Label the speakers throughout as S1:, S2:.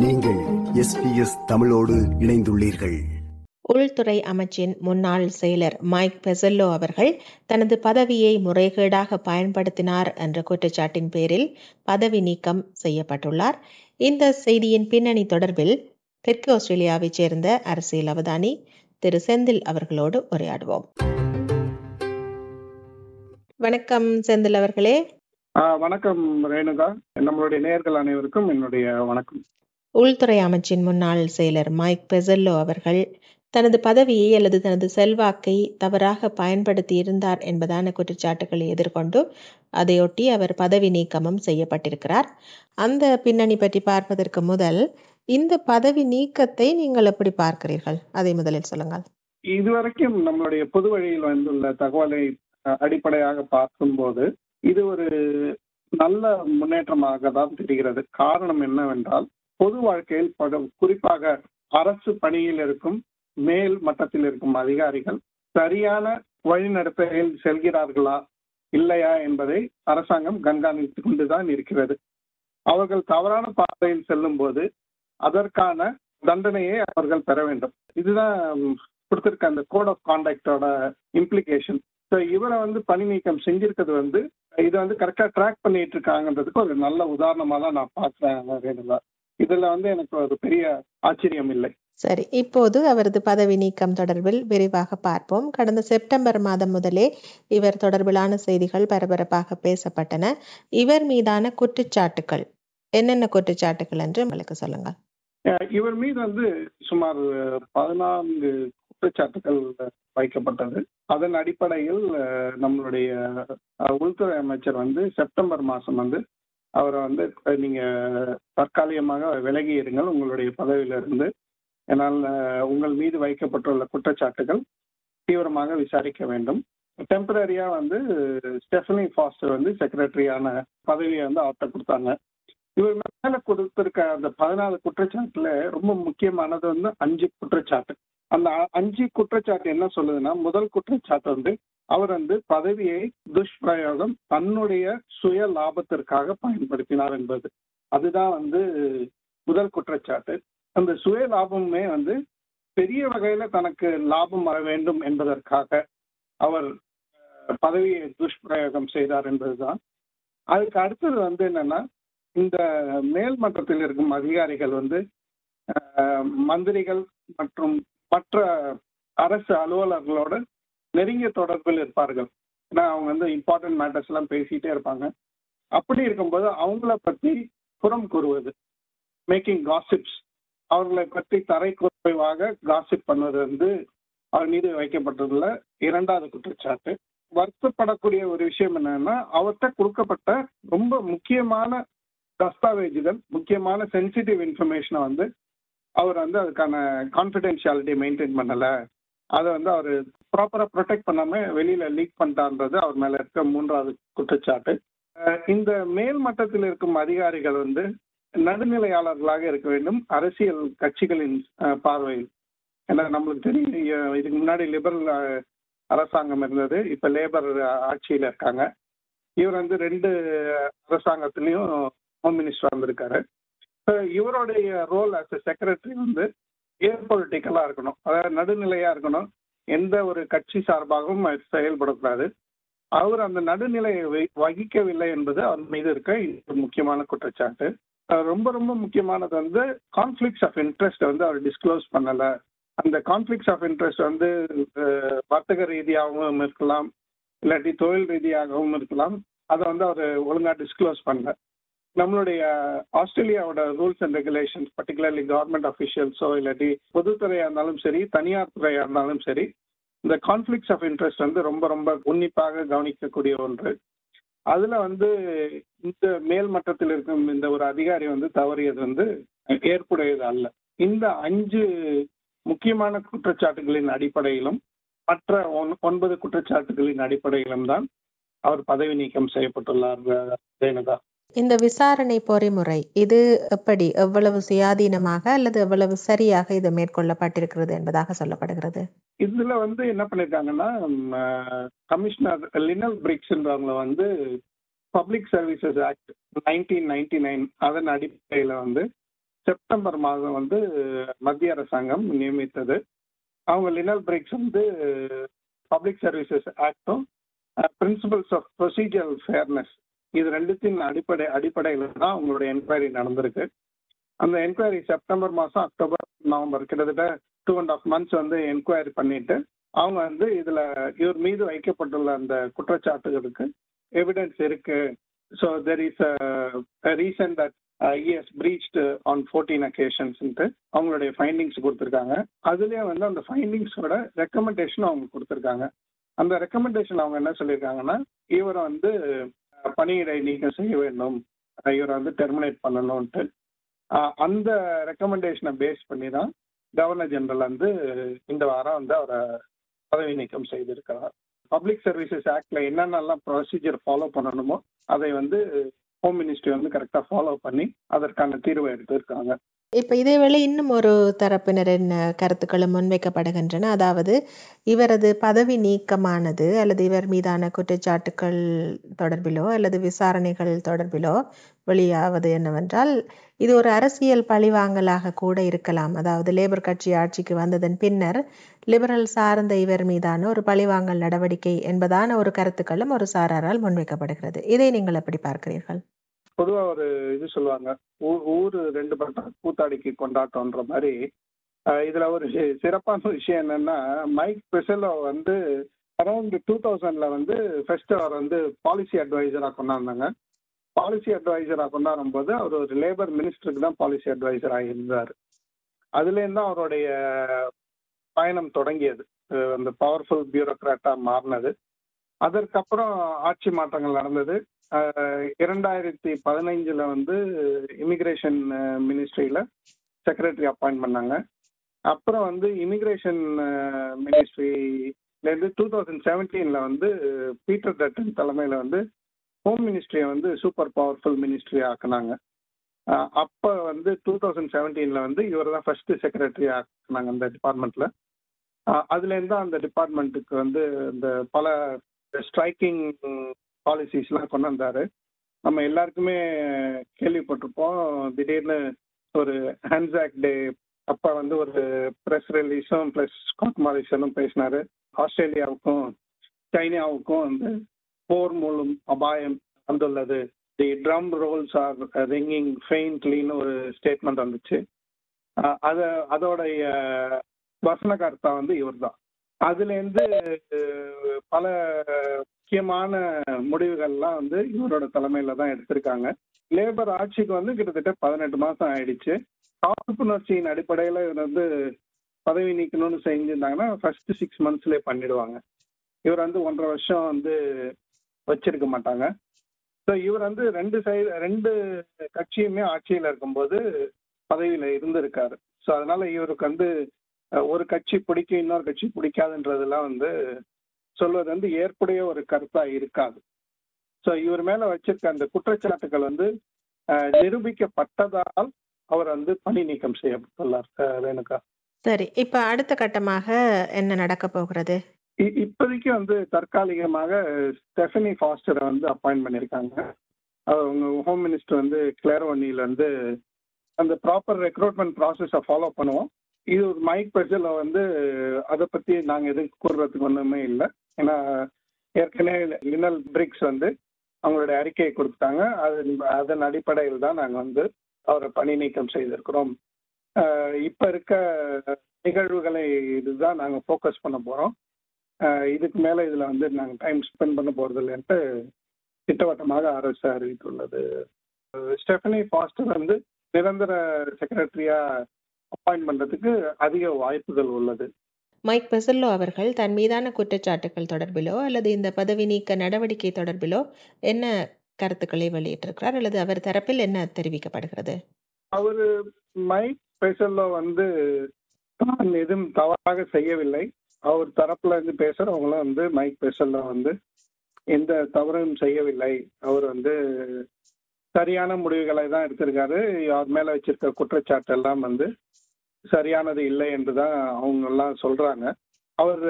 S1: நீங்கள் எஸ்பிஎஸ் தமிழோடு இணைந்துள்ளீர்கள்.
S2: உள்துறை அமைச்சின் முன்னாள் செயலர் மைக் பெசல்லோ அவர்கள் தனது பதவியை முறைகேடாக பயன்படுத்தினார் என்ற குற்றச்சாட்டின் பேரில் பதவி நீக்கம் செய்யப்பட்டுள்ளார். இந்த செய்தியின் பின்னணி தொடர்பில் தெற்கு ஆஸ்திரேலியாவைச் சேர்ந்த அரசியல் அவதானி திரு செந்தில் அவர்களோடு உரையாடுவோம். வணக்கம் செந்தில் அவர்களே.
S3: வணக்கம் ரேணுகா. நம்மளுடைய நேயர்கள் அனைவருக்கும் என்னுடைய வணக்கம்.
S2: உள்துறை அமைச்சின் முன்னாள் செயலர் மைக் பெசல்லோ அவர்கள் தனது பதவியை அல்லது தனது செல்வாக்கை தவறாக பயன்படுத்தி இருந்தார் என்பதான குற்றச்சாட்டுகளை எதிர்கொண்டு அதையொட்டி அவர் பதவி நீக்கமும் செய்யப்பட்டிருக்கிறார். அந்த பின்னணி பற்றி பார்ப்பதற்கு முதல் இந்த பதவி நீக்கத்தை நீங்கள் எப்படி பார்க்கிறீர்கள்? அதை முதலில் சொல்லுங்கள்.
S3: இதுவரைக்கும் நம்மளுடைய பொது வழியில் வந்துள்ள தகவலை அடிப்படையாக பார்க்கும்போது இது ஒரு நல்ல முன்னேற்றமாக தான் தெரிகிறது. காரணம் என்னவென்றால் பொது வாழ்க்கையில் பல- குறிப்பாக அரசு பணியில் இருக்கும் மேல் மட்டத்தில் இருக்கும் அதிகாரிகள் சரியான வழிநடத்தையில் செல்கிறார்களா இல்லையா என்பதை அரசாங்கம் கண்காணித்துக் கொண்டுதான் இருக்கிறது. அவர்கள் தவறான பாதையில் செல்லும் போது அதற்கான தண்டனையை அவர்கள் பெற வேண்டும். இதுதான் கொடுத்திருக்க அந்த கோட் ஆஃப் கான்டாக்டோட இம்ப்ளிகேஷன் ஸோ இவரை வந்து பணி நீக்கம் செஞ்சிருக்கிறது வந்து இதை வந்து கரெக்டாக ட்ராக் பண்ணிட்டு இருக்காங்கன்றதுக்கு ஒரு நல்ல உதாரணமாக தான் நான் பார்க்குறேன் ரேணுகா இதுல வந்து எனக்கு ஒரு பெரிய ஆச்சரியம் இல்லை.
S2: சரி இப்போது அவரது பதவி நீக்கம் தொடர்பில் விரிவாக பார்ப்போம். கடந்த செப்டம்பர் மாதம் முதலே இவர் தொடர்பிலான செய்திகள் பரபரப்பாக பேசப்பட்டன. இவர் மீதான குற்றச்சாட்டுகள் என்னென்ன குற்றச்சாட்டுகள் என்று உங்களுக்கு சொல்லுங்கள்.
S3: அஹ் இவர் மீது வந்து சுமார் பதினான்கு குற்றச்சாட்டுகள் வைக்கப்பட்டது. அதன் அடிப்படையில் நம்மளுடைய உள்துறை அமைச்சர் வந்து செப்டம்பர் மாதம் வந்து அவரை வந்து நீங்கள் தற்காலிகமாக விலகி இருங்கள். உங்களுடைய பதவியிலிருந்து. என்னால் உங்கள் மீது வைக்கப்பட்டுள்ள குற்றச்சாட்டுகள் தீவிரமாக விசாரிக்க வேண்டும். டெம்பரரியாக வந்து ஸ்டெஃபனி ஃபாஸ்டர் வந்து செக்ரட்டரியான பதவியை வந்து அவர்கிட்ட கொடுத்தாங்க. இவர் மேலே கொடுத்துருக்க அந்த பதினாலு குற்றச்சாட்டில் ரொம்ப முக்கியமானது வந்து அஞ்சு குற்றச்சாட்டு. அந்த அஞ்சு குற்றச்சாட்டு என்ன சொல்லுதுன்னா முதல் குற்றச்சாட்டு வந்து அவர் வந்து பதவியை துஷ்பிரயோகம் தன்னுடைய சுய லாபத்திற்காக பயன்படுத்தினார் என்பது. அதுதான் வந்து முதல் குற்றச்சாட்டு. அந்த சுய லாபமுமே வந்து பெரிய வகையில தனக்கு லாபம் வர வேண்டும் என்பதற்காக அவர் பதவியை துஷ்பிரயோகம் செய்தார் என்பதுதான். அதுக்கு அடுத்தது வந்து என்னன்னா இந்த மேல் மட்டத்தில் இருக்கும் அதிகாரிகள் வந்து மந்திரிகள் மற்றும் மற்ற அரசு அலுவலர்களோட நெருங்கிய தொடர்பில் இருப்பார்கள். ஏன்னா அவங்க வந்து இம்பார்ட்டன்ட் மேட்டர்ஸ் எல்லாம் பேசிட்டே இருப்பாங்க. அப்படி இருக்கும்போது அவங்கள பற்றி புறம் கூறுவது மேக்கிங் காசிப்ஸ் அவர்களை பற்றி தரை குறைவாக காசிப் பண்ணுவது வந்து அவர் மீது வைக்கப்பட்டுள்ள இரண்டாவது குற்றச்சாட்டு. வருத்தப்படக்கூடிய ஒரு விஷயம் என்னன்னா அவர்கிட்ட கொடுக்கப்பட்ட ரொம்ப முக்கியமான தஸ்தாவேஜுகள் முக்கியமான சென்சிட்டிவ் இன்ஃபர்மேஷனை வந்து அவர் வந்து அதுக்கான கான்ஃபிடென்ஷியாலிட்டி மெயின்டைன் பண்ணலை. அதை வந்து அவர் ப்ராப்பராக ப்ரொடெக்ட் பண்ணாமல் வெளியில் லீக் பண்ணிட்டான்றது அவர் மேலே இருக்க மூன்றாவது குற்றச்சாட்டு. இந்த மேல் மட்டத்தில் இருக்கும் அதிகாரிகள் வந்து நடுநிலையாளர்களாக இருக்க வேண்டும். அரசியல் கட்சிகளின் பார்வையில். ஏன்னா நம்மளுக்கு தெரியும் இதுக்கு முன்னாடி லிபரல் அரசாங்கம் இருந்தது. இப்போ லேபர் ஆட்சியில் இருக்காங்க. இவர் வந்து ரெண்டு அரசாங்கத்திலையும் ஹோம் மினிஸ்டர் வந்திருக்காரு இவருடைய ரோல் அஸ் a செக்ரட்டரி வந்து ஏர் பொலிட்டிக்கலாக இருக்கணும். அதாவது நடுநிலையாக இருக்கணும். எந்த ஒரு கட்சி சார்பாகவும் செயல்படக்கூடாது. அவர் அந்த நடுநிலையை வகிக்கவில்லை என்பது அவர் மீது இருக்க முக்கியமான குற்றச்சாட்டு. ரொம்ப ரொம்ப முக்கியமானது வந்து கான்ஃப்ளிக்ஸ் ஆஃப் இன்ட்ரெஸ்ட் வந்து அவர் டிஸ்க்ளோஸ் பண்ணலை. அந்த கான்ஃப்ளிக்ஸ் ஆஃப் இன்ட்ரெஸ்ட் வந்து வர்த்தக ரீதியாகவும் இருக்கலாம். இல்லாட்டி தொழில் ரீதியாகவும் இருக்கலாம். அதை வந்து அவர் ஒழுங்காக டிஸ்க்ளோஸ் பண்ணல. நம்மளுடைய ஆஸ்திரேலியாவோட rules and regulations particularly government அஃபிஷியல்ஸோ இல்லாட்டி பொதுத்துறையா இருந்தாலும் சரி தனியார் துறையா இருந்தாலும் சரி இந்த கான்ஃபிளிக்ஸ் ஆஃப் இன்ட்ரெஸ்ட் வந்து ரொம்ப ரொம்ப உன்னிப்பாக கவனிக்கக்கூடிய ஒன்று. அதுல வந்து இந்த மேல் மட்டத்தில் இருக்கும் இந்த ஒரு அதிகாரி வந்து தவறியது வந்து ஏற்புடையது அல்ல. இந்த அஞ்சு முக்கியமான குற்றச்சாட்டுகளின் அடிப்படையிலும் மற்ற ஒன்- ஒன்பது குற்றச்சாட்டுகளின் அடிப்படையிலும் தான் அவர் பதவி நீக்கம் செய்யப்பட்டுள்ளார் அஹ், ரேணுகா.
S2: இந்த விசாரணை பொறிமுறை இது எப்படி எவ்வளவு சுயாதீனமாக அல்லது எவ்வளவு சரியாக இது மேற்கொள்ளப்பட்டிருக்கிறது என்பதாக சொல்லப்படுகிறது?
S3: இதுல வந்து என்ன பண்ணிருக்காங்கன்னா கமிஷனர் லினல் பிரிக்ஸ்ன்றவங்களை வந்து public services act nineteen ninety nine அதன் அடிப்படையில வந்து செப்டம்பர் மாதம் வந்து மத்திய அரசாங்கம் நியமித்தது. அவங்க லினல் பிரிக்ஸ் வந்து பப்ளிக் சர்வீசஸ் ஆக்டும் பிரின்சிபல்ஸ் ஆஃப் ப்ரொசீஜர் ஃபேர்னஸ் இது ரெண்டுத்தின் அடிப்படை அடிப்படையில் தான் அவங்களுடைய என்கொயரி நடந்திருக்கு. அந்த என்கொயரி செப்டம்பர் மாதம் அக்டோபர் நவம்பர் கிட்டத்தட்ட டூ அண்ட் ஆஃப் மந்த்ஸ் வந்து என்கொயரி பண்ணிட்டு அவங்க வந்து இதில் இவர் மீது வைக்கப்பட்டுள்ள அந்த குற்றச்சாட்டுகளுக்கு எவிடன்ஸ் இருக்கு. So there is reason that he's breached on fourteen அக்கேஷன்ஸ்ன்ட்டு அவங்களுடைய ஃபைண்டிங்ஸ் கொடுத்துருக்காங்க. அதுலேயே வந்து அந்த ஃபைண்டிங்ஸோட ரெக்கமெண்டேஷன் அவங்க கொடுத்துருக்காங்க. அந்த ரெக்கமெண்டேஷன் அவங்க என்ன சொல்லியிருக்காங்கன்னா இவரை வந்து பணியிடை நீக்கம் செய்ய வேண்டும். இவரை வந்து டெர்மினேட் பண்ணணும்ன்ட்டு. அந்த ரெக்கமெண்டேஷனை பேஸ் பண்ணி தான் கவர்னர் ஜெனரல் வந்து இந்த வாரம் வந்து அவரை பதவி நீக்கம் செய்திருக்கிறார். பப்ளிக் சர்வீசஸ் ஆக்ட்ல என்னென்னலாம் ப்ரொசீஜர் ஃபாலோ பண்ணணுமோ அதை வந்து ஹோம் மினிஸ்ட்ரி வந்து கரெக்டாக ஃபாலோ பண்ணி அதற்கான தீர்வை எடுத்திருக்காங்க.
S2: இப்ப இதேவேளை இன்னும் ஒரு தரப்பினரின் கருத்துக்களும் முன்வைக்கப்படுகின்றன? அதாவது இவரது பதவி நீக்கமானது அல்லது இவர் மீதான குற்றச்சாட்டுக்கள் தொடர்பிலோ அல்லது விசாரணைகள் தொடர்பிலோ வெளியாவது என்னவென்றால் இது ஒரு அரசியல் பழிவாங்கலாக கூட இருக்கலாம். அதாவது லேபர் கட்சி ஆட்சிக்கு வந்ததன் பின்னர் லிபரல் சார்ந்த இவர் மீதான ஒரு பழிவாங்கல் நடவடிக்கை என்பதான ஒரு கருத்துக்களும் ஒரு சாராரால் முன்வைக்கப்படுகிறது. இதை நீங்கள் எப்படி பார்க்கிறீர்கள்?
S3: பொதுவா ஒரு இது சொல்லுவாங்க ஊர் ரெண்டு பட்டம் கூத்தாடிக்கு கொண்டாட்டம்ன்ற மாதிரி. இதுல ஒரு சிறப்பான விஷயம் என்னன்னா மைக் பெசலோ வந்து அரௌண்ட் டூ தௌசண்ட்ல வந்து ஃபர்ஸ்ட் அவர் வந்து பாலிசி அட்வைசரா கொண்டாந்தாங்க பாலிசி அட்வைசரா கொண்டாடும் போது அவர் ஒரு லேபர் மினிஸ்டருக்கு தான் பாலிசி அட்வைசராக இருந்தார் அதுலேருந்து தான் அவருடைய பயணம் தொடங்கியது. அந்த பவர்ஃபுல் பியூரோக்ராட்டா மாறினது. அதற்கப்புறம் ஆட்சி மாற்றங்கள் நடந்தது. இரண்டாயிரத்தி பதினைஞ்சில் வந்து இமிக்ரேஷன் மினிஸ்ட்ரியில் செக்ரட்டரி அப்பாயிண்ட் பண்ணாங்க. அப்புறம் வந்து இமிக்ரேஷன் மினிஸ்ட்ரிலேருந்து டூ தௌசண்ட் செவன்டீனில் வந்து பீட்டர் டட்டன் தலைமையில் வந்து ஹோம் மினிஸ்ட்ரியை வந்து சூப்பர் பவர்ஃபுல் மினிஸ்ட்ரி ஆக்குனாங்க. அப்போ வந்து டூ தௌசண்ட் செவன்டீனில் வந்து இவர் தான் ஃபஸ்ட்டு செக்ரட்டரி ஆக்குனாங்க அந்த டிபார்ட்மெண்ட்டில் அதுலேருந்து அந்த டிபார்ட்மெண்ட்டுக்கு வந்து இந்த பல ஸ்ட்ரைக்கிங் பாலிசிஸ்லாம் கொண்டு வந்தார். நம்ம எல்லாருக்குமே கேள்விப்பட்டிருப்போம். திடீர்னு ஒரு ஹேண்ட்ஸாக் டே அப்போ வந்து ஒரு ப்ரெஸ் ரிலீஸும் ப்ளஸ் ஸ்காட் மாரிசனும் பேசினார். ஆஸ்திரேலியாவுக்கும் சைனாவுக்கும் வந்து போர் மூலம் அபாயம் வந்துள்ளது. The drum rolls are ringing ஃபெயின்ட்லின்னு ஒரு ஸ்டேட்மெண்ட் வந்துச்சு. அதை அதோடைய வசனகர்த்தா வந்து இவர் தான் அதுலேருந்து பல முக்கியமான முடிவுகள்லாம் வந்து இவரோட தலைமையில தான் எடுத்திருக்காங்க. லேபர் ஆட்சிக்கு வந்து கிட்டத்தட்ட பதினெட்டு மாதம் ஆயிடுச்சு. காப்புணர்ச்சியின் அடிப்படையில் இவர் வந்து பதவி நீக்கணும்னு செஞ்சிருந்தாங்கன்னா ஃபர்ஸ்ட் சிக்ஸ் மந்த்ஸ்லேயே பண்ணிடுவாங்க. இவர் வந்து ஒன்றரை வருஷம் வந்து வச்சிருக்க மாட்டாங்க. ஸோ இவர் வந்து ரெண்டு சைடு ரெண்டு கட்சியுமே ஆட்சியில் இருக்கும்போது பதவியில் இருந்திருக்காரு. ஸோ அதனால இவருக்கு வந்து ஒரு கட்சி பிடிக்கும் இன்னொரு கட்சி பிடிக்காதுன்றதெல்லாம் வந்து சொல்வது வந்து ஏற்புடைய ஒரு கருத்தா இருக்காது. ஸோ இவர் மேல வச்சிருக்க அந்த குற்றச்சாட்டுகள் வந்து நிரூபிக்கப்பட்டதால் அவர் வந்து பணி நீக்கம் செய்யப்பட்டுள்ளார் ரேணுகா.
S2: சரி இப்ப அடுத்த கட்டமாக என்ன நடக்க போகிறது?
S3: இப்போதைக்கு வந்து தற்காலிகமாக ஸ்டெஃபனி ஃபாஸ்டரை வந்து அப்பாயிண்ட் பண்ணியிருக்காங்க. அவங்க ஹோம் மினிஸ்டர் வந்து கிளேரோனியில் வந்து அந்த ப்ராப்பர் ரெக்ரூட்மெண்ட் ப்ராசஸை ஃபாலோ பண்ணுவோம். இது ஒரு மைக் பெர்சல வந்து அதை பற்றி நாங்கள் எதுவும் கூறுறதுக்கு ஒன்றுமே இல்லை. ஏன்னா ஏற்கனவே லினல் பிரிக்ஸ் வந்து அவங்களுடைய அறிக்கையை கொடுத்தாங்க. அது அதன் அடிப்படையில் தான் நாங்கள் வந்து அவரை பணி நீக்கம் செய்திருக்கிறோம். இப்போ இருக்க நிகழ்வுகளை இதுதான் நாங்கள் ஃபோக்கஸ் பண்ண போகிறோம் இதுக்கு மேலே இதில் வந்து நாங்கள் டைம் ஸ்பெண்ட் பண்ண போகிறது இல்லைன்ட்டு திட்டவட்டமாக அரசு அறிவித்துள்ளது. ஸ்டெஃபனி ஃபாஸ்டர் வந்து நிரந்தர செக்ரட்டரியாக அப்பாயிண்ட் பண்ணுறதுக்கு அதிக வாய்ப்புகள் உள்ளது.
S2: மைக் பெசல்லோ அவர்கள் தன் மீதான குற்றச்சாட்டுகள் தொடர்பிலோ அல்லது இந்த பதவி நீக்க நடவடிக்கை தொடர்பிலோ என்ன கருத்துக்களை வெளியிட்டிருக்கிறார்? அல்லது அவர் தரப்பில் என்ன தெரிவிக்கப்படுகிறது?
S3: அவரு மைக் பெசல்லோ வந்து தான் எதுவும் தவறாக செய்யவில்லை. அவர் தரப்புல இருந்து பேசுறவங்களும் வந்து மைக் பெசல்லோ வந்து எந்த தவறும் செய்யவில்லை. அவர் வந்து சரியான முடிவுகளை தான் எடுத்திருக்காரு. அவர் மேல வச்சிருக்க குற்றச்சாட்டு எல்லாம் வந்து சரியானது இல்லை என்று தான் அவங்க எல்லாம் சொல்றாங்க. அவர்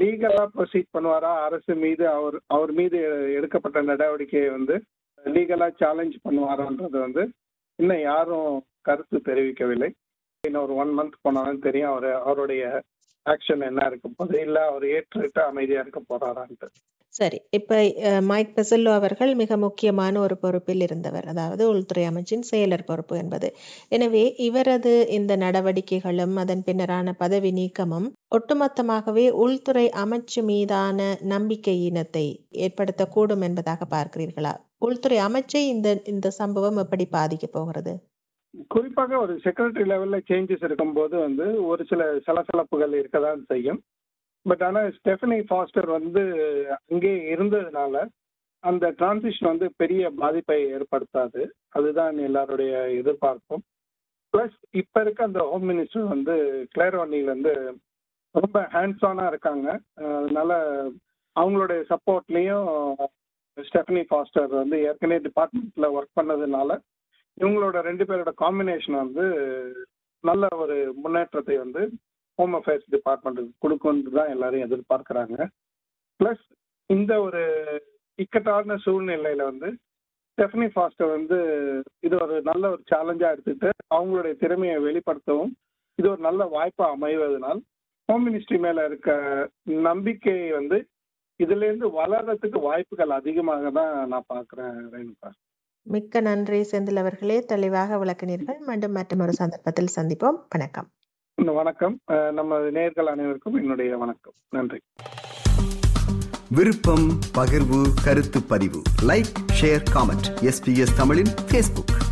S3: லீகலா ப்ரொசீட் பண்ணுவாரா? அரசு மீது அவர் அவர் மீது எடுக்கப்பட்ட நடவடிக்கையை வந்து லீகலா சேலஞ்ச் பண்ணுவாரான்றது வந்து இன்னும் யாரும் கருத்து தெரிவிக்கவில்லை. இன்னும் ஒரு ஒன் மந்த் போனாலும் தெரியும் அவர் அவருடைய ஆக்ஷன் என்ன இருக்க போகுது இல்லை அவர் ஏற்றுக்கிட்டு அமைதியாக இருக்க போறாரான்ட்டு.
S2: சரி. இப்ப மைக் பெசல்லோ அவர்கள் மிக முக்கியமான ஒரு பொறுப்பில் இருந்தவர். அதாவது உள்துறை அமைச்சின் செயலர் பொறுப்பு என்பது. எனவே இவரது இந்த நடவடிக்கைகளும் அதன் பின்னரான பதவி நீக்கமும் ஒட்டுமொத்தமாகவே உள்துறை அமைச்சு மீதான நம்பிக்கையினத்தை ஏற்படுத்தக்கூடும் என்பதாக பார்க்கிறீர்களா? உள்துறை அமைச்சை இந்த இந்த சம்பவம் எப்படி பாதிக்க போகிறது?
S3: குறிப்பாக ஒரு செக்ரட்டரி லெவல்ல சேஞ்சஸ் இருக்கும்போது வந்து ஒரு சில சலசலப்புகள் இருக்கதான் செய்யும். பட் ஆனால் ஸ்டெஃபனி ஃபாஸ்டர் வந்து அங்கே இருந்ததுனால அந்த டிரான்சிஷன் வந்து பெரிய பாதிப்பை ஏற்படுத்தாது. அதுதான் எல்லாருடைய எதிர்பார்ப்பும். ப்ளஸ் இப்போ இருக்க அந்த ஹோம் மினிஸ்டர் வந்து கிளேரோனில் வந்து ரொம்ப ஹேண்ட்ஸ் இருக்காங்க. அதனால அவங்களுடைய சப்போர்ட்லேயும் ஸ்டெஃபனி ஃபாஸ்டர் வந்து ஏற்கனவே டிபார்ட்மெண்ட்டில் ஒர்க் பண்ணதுனால இவங்களோட ரெண்டு பேரோட காம்பினேஷன் வந்து நல்ல ஒரு முன்னேற்றத்தை வந்து ஹோம் அஃபேர்ஸ் டிபார்ட்மெண்ட்டுக்கு கொடுக்கும்னு தான் எல்லாரும் எதிர்பார்க்குறாங்க. ப்ளஸ் இந்த ஒரு இக்கட்டான சூழ்நிலையில் வந்து ஸ்டெஃபனி ஃபாஸ்டர் வந்து இது ஒரு நல்ல ஒரு சேலஞ்சாக எடுத்துகிட்டு அவங்களுடைய திறமையை வெளிப்படுத்தவும் இது ஒரு நல்ல வாய்ப்பாக அமைவதனால் ஹோம் மினிஸ்ட்ரி மேலே இருக்க நம்பிக்கை வந்து இதுலேருந்து வளர்றதுக்கு வாய்ப்புகள் அதிகமாக தான் நான் பார்க்குறேன் ரேணுகா.
S2: மிக்க நன்றி செந்தில் அவர்களே. தெளிவாக விளக்கினீர்கள். மீண்டும் மற்றொரு சந்தர்ப்பத்தில் சந்திப்போம். வணக்கம்.
S3: வணக்கம். நம்ம நேர்கள் அனைவருக்கும் என்னுடைய வணக்கம். நன்றி.
S1: விருப்பம் பகிர்வு கருத்து பதிவு. லைக் ஷேர் காமெண்ட் எஸ்பிஎஸ் தமிழின் ஃபேஸ்புக்